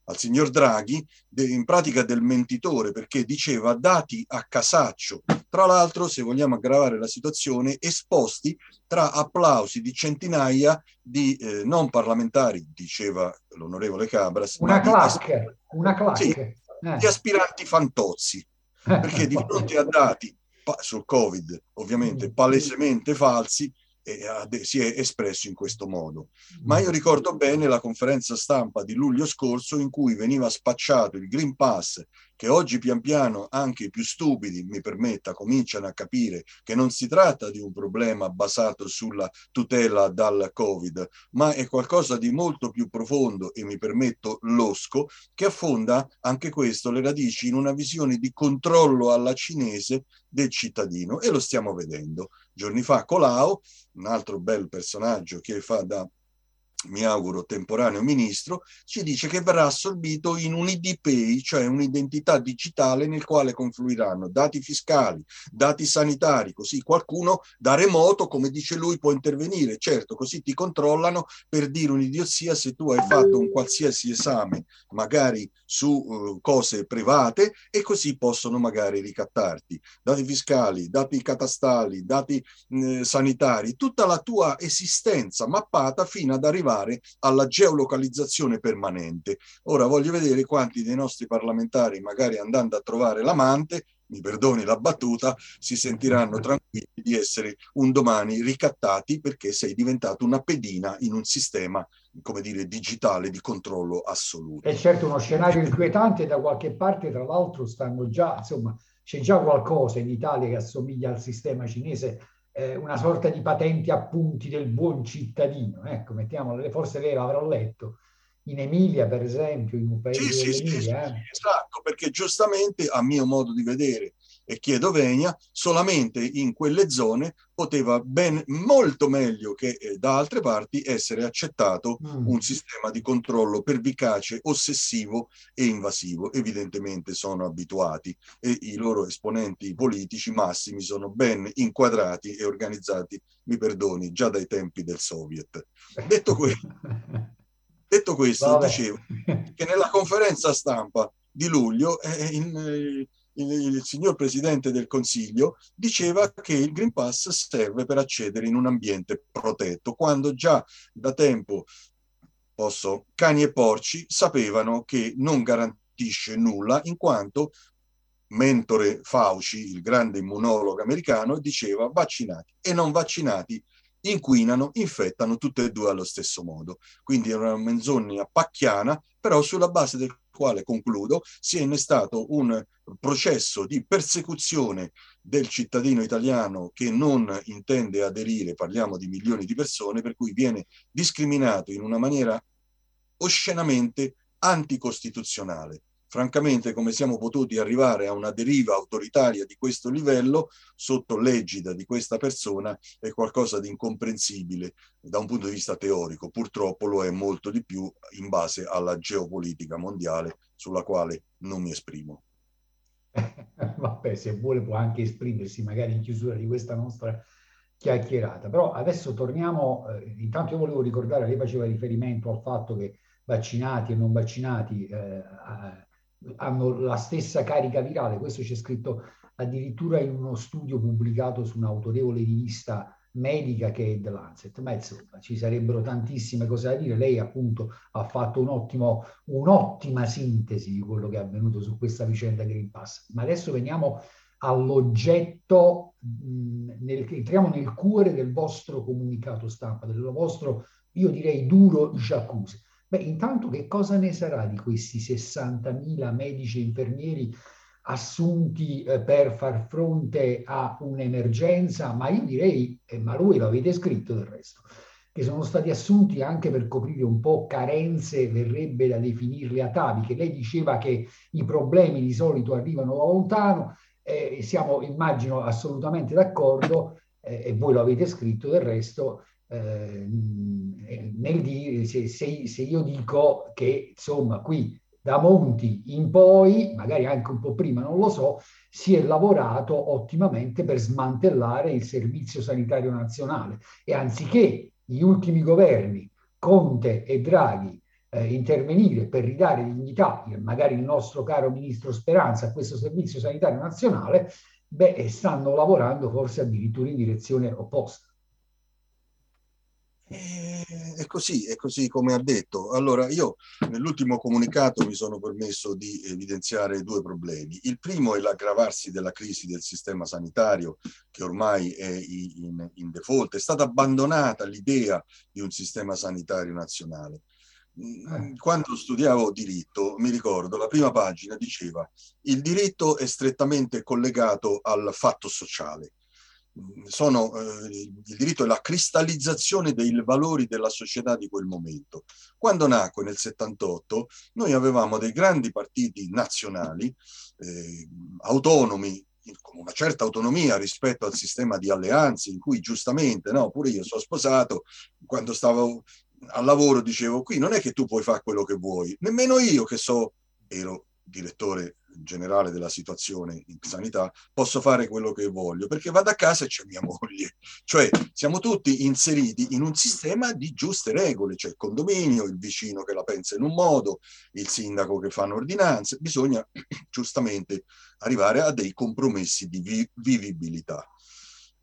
al signor Draghi in pratica del mentitore perché diceva dati a casaccio, tra l'altro se vogliamo aggravare la situazione esposti tra applausi di centinaia di eh, non parlamentari, diceva l'onorevole Cabras, una clac, una clac. Sì, eh. di aspiranti fantozzi, perché di fronte a dati sul Covid ovviamente palesemente falsi si è espresso in questo modo. Ma io ricordo bene la conferenza stampa di luglio scorso in cui veniva spacciato il Green Pass che oggi pian piano anche i più stupidi, mi permetta, cominciano a capire che non si tratta di un problema basato sulla tutela dal Covid, ma è qualcosa di molto più profondo e mi permetto losco, che affonda anche questo le radici in una visione di controllo alla cinese del cittadino e lo stiamo vedendo. Giorni fa Colau, un altro bel personaggio che fa da mi auguro temporaneo ministro, ci dice che verrà assorbito in un IDPay, cioè un'identità digitale nel quale confluiranno dati fiscali, dati sanitari, così qualcuno da remoto, come dice lui, può intervenire. Certo, così ti controllano per dire un'idiozia se tu hai fatto un qualsiasi esame, magari su uh, cose private, e così possono magari ricattarti. Dati fiscali, dati catastali, dati uh, sanitari, tutta la tua esistenza mappata fino ad arrivare arrivare alla geolocalizzazione permanente. Ora voglio vedere quanti dei nostri parlamentari, magari andando a trovare l'amante, mi perdoni la battuta, si sentiranno tranquilli di essere un domani ricattati perché sei diventato una pedina in un sistema, come dire, digitale di controllo assoluto. È certo uno scenario inquietante da qualche parte, tra l'altro stanno già, insomma, c'è già qualcosa in Italia che assomiglia al sistema cinese eh, una sorta di patenti appunti del buon cittadino. Ecco, mettiamolo, forse lei l'avrà letto. In Emilia, per esempio, in un paese sì, sì, sì, eh. esatto, perché giustamente, a mio modo di vedere, e chiedo venia, solamente in quelle zone poteva ben molto meglio che eh, da altre parti essere accettato mm. un sistema di controllo pervicace, ossessivo e invasivo. Evidentemente sono abituati e i loro esponenti politici massimi sono ben inquadrati e organizzati, mi perdoni, già dai tempi del Soviet. Detto questo, detto questo dicevo che nella conferenza stampa di luglio eh, in, eh, il, il, signor Presidente del Consiglio diceva che il Green Pass serve per accedere in un ambiente protetto, quando già da tempo posso, cani e porci sapevano che non garantisce nulla in quanto mentore Fauci, il grande immunologo americano, diceva vaccinati e non vaccinati inquinano, infettano tutte e due allo stesso modo. Quindi è una menzogna pacchiana, però sulla base del quale, concludo, si è innestato un processo di persecuzione del cittadino italiano che non intende aderire, parliamo di milioni di persone, per cui viene discriminato in una maniera oscenamente anticostituzionale. Francamente, come siamo potuti arrivare a una deriva autoritaria di questo livello sotto l'egida di questa persona è qualcosa di incomprensibile da un punto di vista teorico. Purtroppo lo è molto di più in base alla geopolitica mondiale sulla quale non mi esprimo. Vabbè, se vuole può anche esprimersi magari in chiusura di questa nostra chiacchierata. Però adesso torniamo, eh, intanto io volevo ricordare, lei faceva riferimento al fatto che vaccinati e non vaccinati eh, hanno la stessa carica virale, questo c'è scritto addirittura in uno studio pubblicato su un'autorevole rivista medica che è The Lancet, ma insomma ci sarebbero tantissime cose da dire. Lei appunto ha fatto un ottimo, un'ottima sintesi di quello che è avvenuto su questa vicenda Green Pass. Ma adesso veniamo all'oggetto, nel, entriamo nel cuore del vostro comunicato stampa, del vostro, io direi, duro jacuzzi. Beh, intanto che cosa ne sarà di questi 60.000 medici e infermieri assunti eh, per far fronte a un'emergenza? Ma io direi, eh, ma lui lo avete scritto del resto, che sono stati assunti anche per coprire un po' carenze, verrebbe da definirle ataviche. Lei diceva che i problemi di solito arrivano da lontano, eh, siamo immagino assolutamente d'accordo, eh, e voi lo avete scritto del resto, eh, nel dire, se, se, se, io dico che insomma qui da Monti in poi, magari anche un po' prima, non lo so, si è lavorato ottimamente per smantellare il Servizio Sanitario Nazionale e anziché gli ultimi governi, Conte e Draghi, eh, intervenire per ridare dignità, magari il nostro caro ministro Speranza, a questo Servizio Sanitario Nazionale, beh, stanno lavorando forse addirittura in direzione opposta. Eh, è così, è così come ha detto. Allora, io nell'ultimo comunicato mi sono permesso di evidenziare due problemi. Il primo è l'aggravarsi della crisi del sistema sanitario, che ormai è in, in default. È stata abbandonata l'idea di un sistema sanitario nazionale. Mm, quando studiavo diritto, mi ricordo, la prima pagina diceva il diritto è strettamente collegato al fatto sociale sono, eh, il diritto è la cristallizzazione dei valori della società di quel momento. Quando nacque nel 78, noi avevamo dei grandi partiti nazionali, eh, autonomi, con una certa autonomia rispetto al sistema di alleanze in cui giustamente, no, pure io sono sposato, quando stavo al lavoro dicevo qui non è che tu puoi fare quello che vuoi, nemmeno io che so, ero direttore generale della situazione in sanità, posso fare quello che voglio, perché vado a casa e c'è mia moglie. Cioè siamo tutti inseriti in un sistema di giuste regole, c'è il condominio, il vicino che la pensa in un modo, il sindaco che fanno ordinanze, bisogna giustamente arrivare a dei compromessi di vi- vivibilità.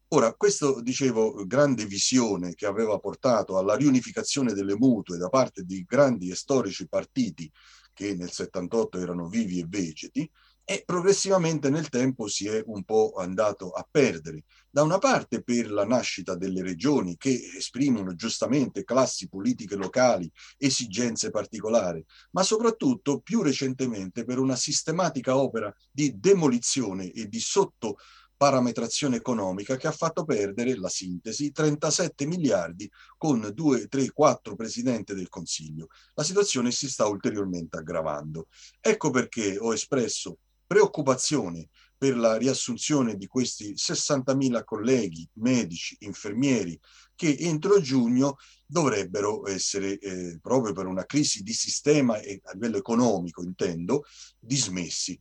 Ora, questo, dicevo, grande visione che aveva portato alla riunificazione delle mutue da parte di grandi e storici partiti che nel 78 erano vivi e vegeti, e progressivamente nel tempo si è un po' andato a perdere. Da una parte per la nascita delle regioni che esprimono giustamente classi politiche locali, esigenze particolari, ma soprattutto più recentemente per una sistematica opera di demolizione e di sotto parametrazione economica che ha fatto perdere la sintesi 37 miliardi con 2, 3, 4 presidenti del Consiglio. La situazione si sta ulteriormente aggravando. Ecco perché ho espresso preoccupazione per la riassunzione di questi 60.000 colleghi, medici, infermieri, che entro giugno dovrebbero essere, eh, proprio per una crisi di sistema e a livello economico intendo, dismessi.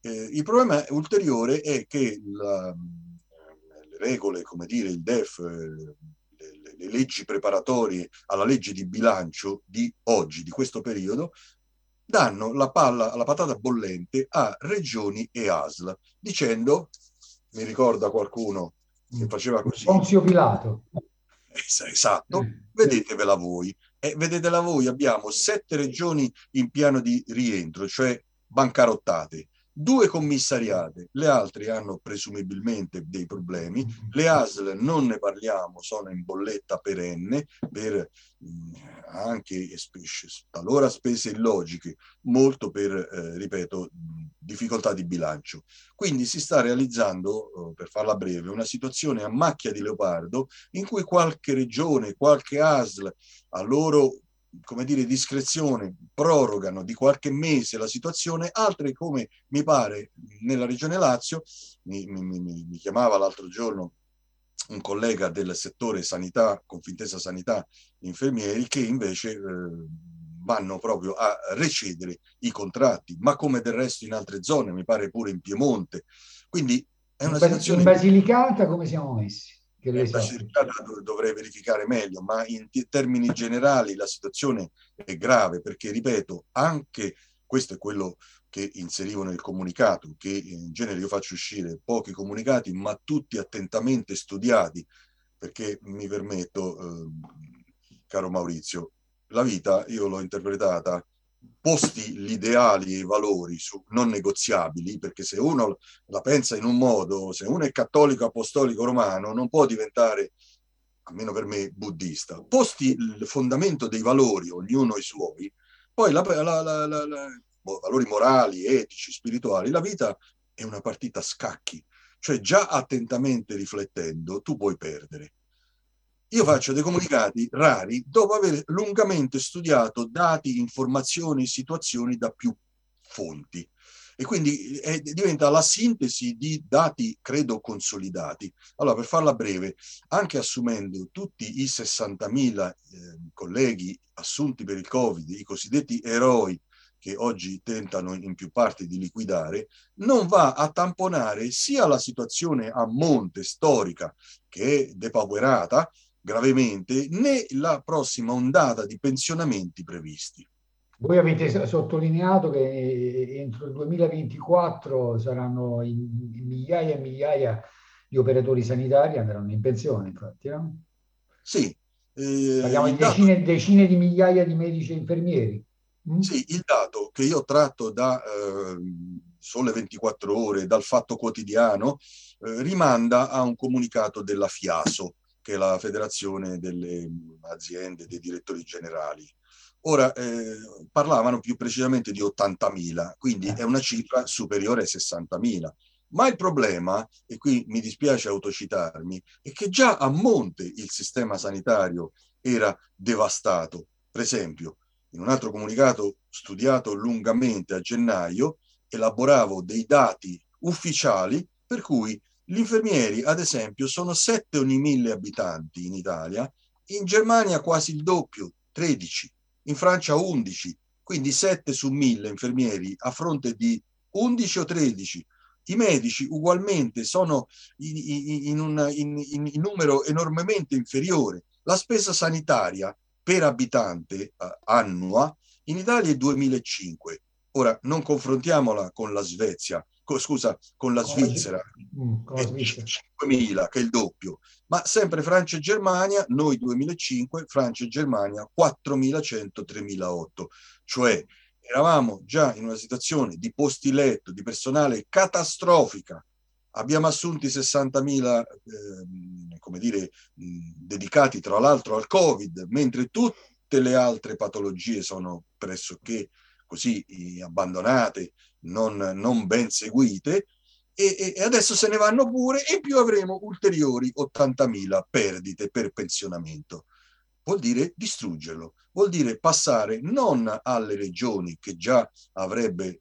Eh, il problema ulteriore è che la, le regole, come dire, il DEF, eh, le, le leggi preparatorie alla legge di bilancio di oggi, di questo periodo, danno la palla, la patata bollente a regioni e ASL, dicendo, mi ricorda qualcuno che faceva così. Ponzio Pilato. Esatto, eh, vedetevela voi. E vedetela voi, abbiamo sette regioni in piano di rientro, cioè bancarottate due commissariate, le altre hanno presumibilmente dei problemi, le ASL non ne parliamo, sono in bolletta perenne per mh, anche talora spese illogiche, molto per, eh, ripeto, difficoltà di bilancio. Quindi si sta realizzando, eh, per farla breve, una situazione a macchia di leopardo in cui qualche regione, qualche ASL a loro come dire, discrezione prorogano di qualche mese la situazione, altre come mi pare nella regione Lazio, mi, mi, mi, chiamava l'altro giorno un collega del settore sanità, Confintesa Sanità Infermieri, che invece eh, vanno proprio a recedere i contratti, ma come del resto in altre zone, mi pare pure in Piemonte. Quindi è una situazione... In Basilicata come siamo messi? Che lei sa. dovrei verificare meglio, ma in termini generali la situazione è grave perché, ripeto, anche questo è quello che inserivo nel comunicato, che in genere io faccio uscire pochi comunicati, ma tutti attentamente studiati, perché mi permetto, eh, caro Maurizio, la vita io l'ho interpretata posti gli ideali e i valori su, non negoziabili, perché se uno la pensa in un modo, se uno è cattolico, apostolico, romano, non può diventare, almeno per me, buddista. Posti il fondamento dei valori, ognuno i suoi, poi la, la, la, valori morali, etici, spirituali, la vita è una partita a scacchi, cioè già attentamente riflettendo tu puoi perdere. Io faccio dei comunicati rari dopo aver lungamente studiato dati, informazioni, situazioni da più fonti. E quindi è, diventa la sintesi di dati, credo, consolidati. Allora, per farla breve, anche assumendo tutti i 60.000 eh, colleghi assunti per il Covid, i cosiddetti eroi che oggi tentano in più parti di liquidare, non va a tamponare sia la situazione a monte storica, che è depauperata, gravemente né la prossima ondata di pensionamenti previsti. Voi avete sottolineato che entro il 2024 saranno migliaia e migliaia di operatori sanitari andranno in pensione, infatti, no? Sì. Eh, Parliamo di decine, decine, di migliaia di medici e infermieri. Mm? Sì, il dato che io tratto da eh, Sole 24 Ore, dal Fatto Quotidiano, eh, rimanda a un comunicato della FIASO, che è la federazione delle aziende, dei direttori generali. Ora, eh, parlavano più precisamente di 80.000, quindi è una cifra superiore ai 60.000. Ma il problema, e qui mi dispiace autocitarmi, è che già a monte il sistema sanitario era devastato. Per esempio, in un altro comunicato studiato lungamente a gennaio, elaboravo dei dati ufficiali per cui gli infermieri, ad esempio, sono 7 ogni 1000 abitanti in Italia, in Germania quasi il doppio, 13, in Francia 11, quindi 7 su 1000 infermieri a fronte di 11 o 13. I medici ugualmente sono in, in, in un in, numero enormemente inferiore. La spesa sanitaria per abitante eh, annua in Italia è 2005. Ora non confrontiamola con la Svezia, scusa, con la Svizzera, mm, con la Svizzera. 5.000 che è il doppio, ma sempre Francia e Germania, noi 2005, Francia e Germania 4.100, 3.008, cioè eravamo già in una situazione di posti letto, di personale catastrofica, abbiamo assunti 60.000, eh, come dire, mh, dedicati tra l'altro al Covid, mentre tutte le altre patologie sono pressoché così abbandonate, non, non ben seguite, e, e, adesso se ne vanno pure e più avremo ulteriori 80.000 perdite per pensionamento. Vuol dire distruggerlo, vuol dire passare non alle regioni che già avrebbe eh,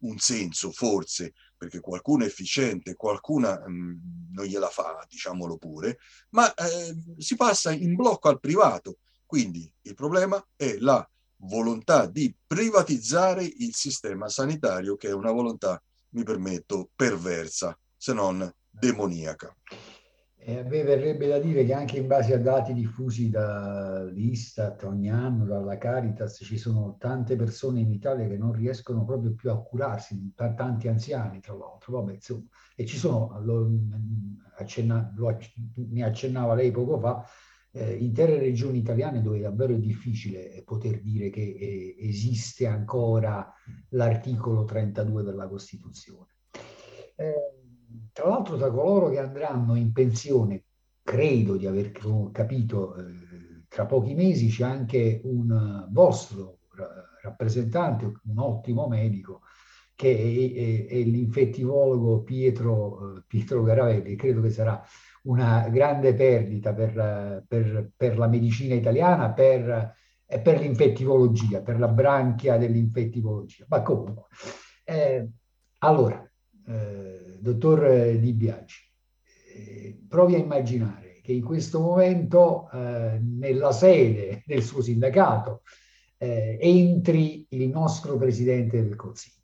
un senso forse, perché qualcuna è efficiente, qualcuna mh, mm, non gliela fa, diciamolo pure, ma eh, si passa in blocco al privato. Quindi il problema è la volontà di privatizzare il sistema sanitario, che è una volontà, mi permetto, perversa, se non demoniaca. E a me verrebbe da dire che anche in base a dati diffusi dall'Istat ogni anno, dalla Caritas, ci sono tante persone in Italia che non riescono proprio più a curarsi, tanti anziani tra l'altro. Vabbè, insomma, e ci sono, lo, accenna, lo, ne accennava lei poco fa, eh, intere regioni italiane dove davvero è difficile poter dire che eh, esiste ancora l'articolo 32 della Costituzione. Eh, tra l'altro tra coloro che andranno in pensione, credo di aver capito, eh, tra pochi mesi c'è anche un vostro rappresentante, un ottimo medico, che è, è, è l'infettivologo Pietro, Pietro Garavelli, credo che sarà una grande perdita per, per, per la medicina italiana, per, per, l'infettivologia, per la branchia dell'infettivologia. Ma comunque, eh, allora, eh, dottor Di Biagi, eh, provi a immaginare che in questo momento eh, nella sede del suo sindacato eh, entri il nostro Presidente del Consiglio.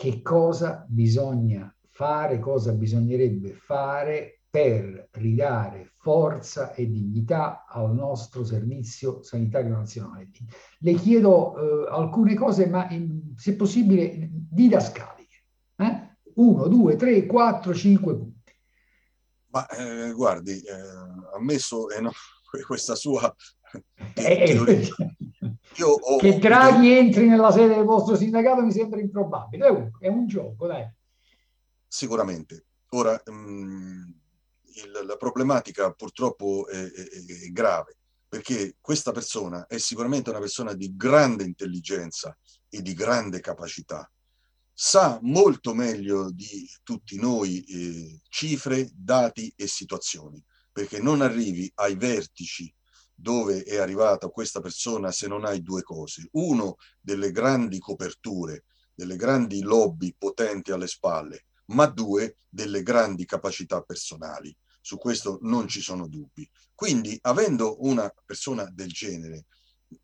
Che cosa bisogna fare, cosa bisognerebbe fare per ridare forza e dignità al nostro servizio sanitario nazionale. Le chiedo eh, alcune cose, ma in, se possibile didascaliche. Eh? Uno, due, tre, quattro, cinque punti. Ma eh, guardi, eh, ammesso eh, no, questa sua eh, ho, che Draghi entri nella sede del vostro sindacato mi sembra improbabile. È un, gioco, dai. Sicuramente. Ora, mh, mm, il, la problematica purtroppo è, è, è, grave, perché questa persona è sicuramente una persona di grande intelligenza e di grande capacità. Sa molto meglio di tutti noi eh, cifre, dati e situazioni, perché non arrivi ai vertici dove è arrivata questa persona se non hai due cose. Uno, delle grandi coperture, delle grandi lobby potenti alle spalle, ma due, delle grandi capacità personali. Su questo non ci sono dubbi. Quindi, avendo una persona del genere,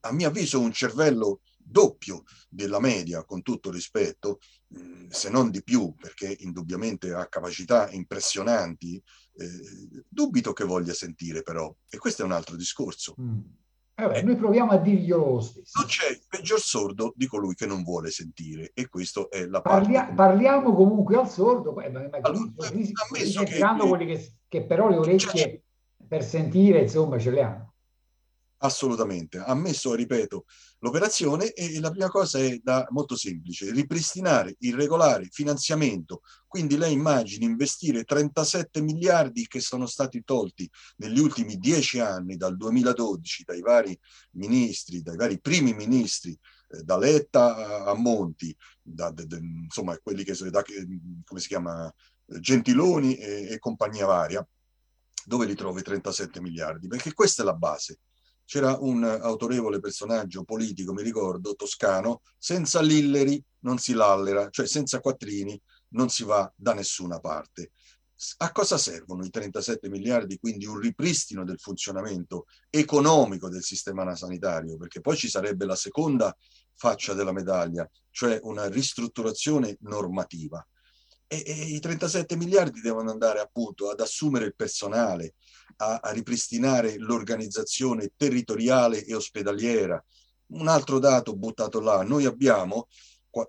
a mio avviso un cervello doppio della media, con tutto rispetto, mm, se non di più, perché indubbiamente ha capacità impressionanti, eh, dubito che voglia sentire però, e questo è un altro discorso. Mm. Eh noi proviamo a dirglielo lo stesso. Non c'è peggior sordo di colui che non vuole sentire e questo è la Parlia, parte. Parliamo comunque al sordo, eh, ma, ma allora, così, così che, quelli che, che, però le orecchie per sentire insomma ce le hanno. Assolutamente, ammesso, ripeto, l'operazione e la prima cosa è da, molto semplice, ripristinare il regolare finanziamento. Quindi lei immagini investire 37 miliardi che sono stati tolti negli ultimi dieci anni, dal 2012, dai vari ministri, dai vari primi ministri, eh, da Letta a Monti, da, de, de, insomma quelli che sono, da, come si chiama, Gentiloni e, e compagnia varia, dove li trovi 37 miliardi? Perché questa è la base c'era un autorevole personaggio politico, mi ricordo, toscano, senza Lilleri non si lallera, cioè senza quattrini non si va da nessuna parte. A cosa servono i 37 miliardi? Quindi un ripristino del funzionamento economico del sistema sanitario, perché poi ci sarebbe la seconda faccia della medaglia, cioè una ristrutturazione normativa. E, e i 37 miliardi devono andare appunto ad assumere il personale, a, a ripristinare l'organizzazione territoriale e ospedaliera. Un altro dato buttato là, noi abbiamo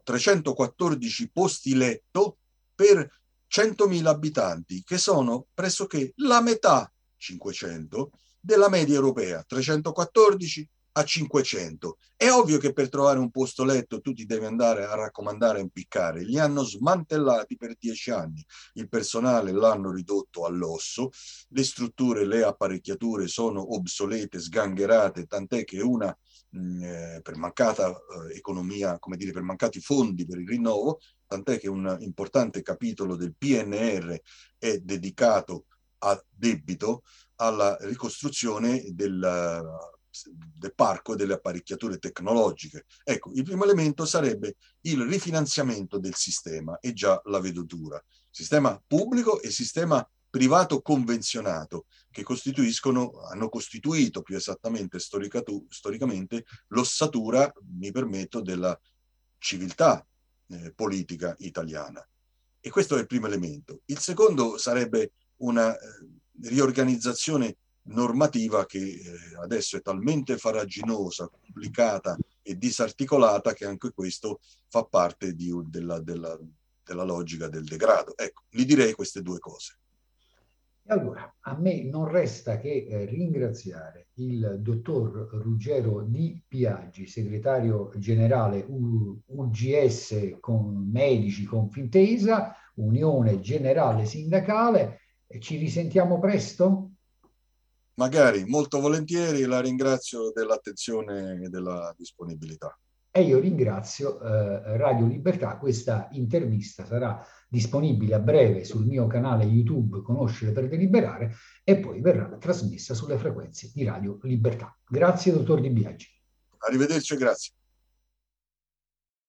314 posti letto per 100.000 abitanti, che sono pressoché la metà, 500, della media europea, 314 a 500. È ovvio che per trovare un posto letto tu ti devi andare a raccomandare a impiccare. Li hanno smantellati per dieci anni. Il personale l'hanno ridotto all'osso, le strutture, le apparecchiature sono obsolete, sgangherate, tant'è che una mh, eh, per mancata eh, economia, come dire, per mancati fondi per il rinnovo, tant'è che un importante capitolo del PNR è dedicato a debito alla ricostruzione del del parco delle apparecchiature tecnologiche. Ecco, il primo elemento sarebbe il rifinanziamento del sistema e già la vedutura. Sistema pubblico e sistema privato convenzionato che costituiscono, hanno costituito più esattamente storicamente l'ossatura, mi permetto, della civiltà eh, politica italiana. E questo è il primo elemento. Il secondo sarebbe una eh, riorganizzazione normativa che eh, adesso è talmente faraginosa, complicata e disarticolata che anche questo fa parte di, della, della, della logica del degrado. Ecco, gli direi queste due cose. Allora, a me non resta che eh, ringraziare il dottor Ruggero Di Piaggi, segretario generale UGS con Medici Confintesa, Unione Generale Sindacale. Ci risentiamo presto? Magari, molto volentieri, la ringrazio dell'attenzione e della disponibilità. E io ringrazio eh, Radio Libertà, questa intervista sarà disponibile a breve sul mio canale YouTube Conoscere per Deliberare e poi verrà trasmessa sulle frequenze di Radio Libertà. Grazie, dottor Di Biaggi. Arrivederci e grazie.